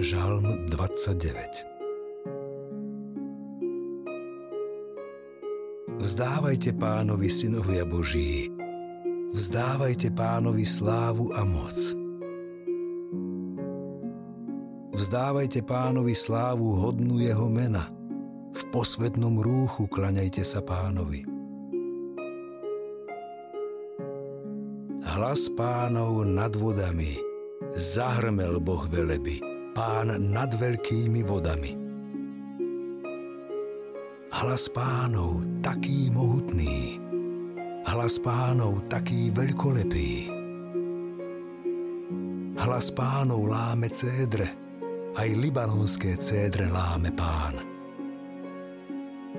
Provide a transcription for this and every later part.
Žalm 29 Vzdávajte pánovi synovia Boží, vzdávajte pánovi slávu a moc. Vzdávajte pánovi slávu hodnú jeho mena, v posvetnom rúchu klaňajte sa pánovi. Hlas pánov nad vodami, zahrmel Boh veleby, pán nad veľkými vodami Hlas pánov taký mohutný, hlas pánov taký veľkolepý. Hlas pánov láme cédre, aj libanonské cédre láme pán.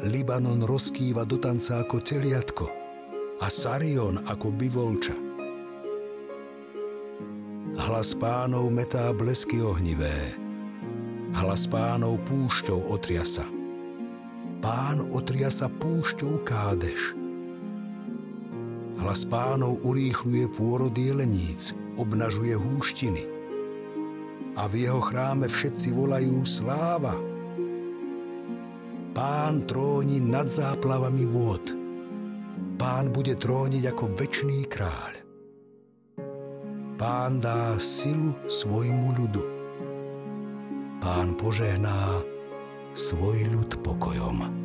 Libanon rozkýva do tanca ako teliatko a Sarion ako bivolča. Hlas pánov metá blesky ohnivé, hlas pánov púšťou otriasa – pán otriasa púšťou kádeš. Hlas pánov urýchľuje pôrod jeleníc, obnažuje húštiny. A v jeho chráme všetci volajú sláva. Pán tróni nad záplavami vôd. Pán bude tróniť ako väčší kráľ. Pán dá silu svojmu ľudu. Pán požehná svoj ľud pokojom.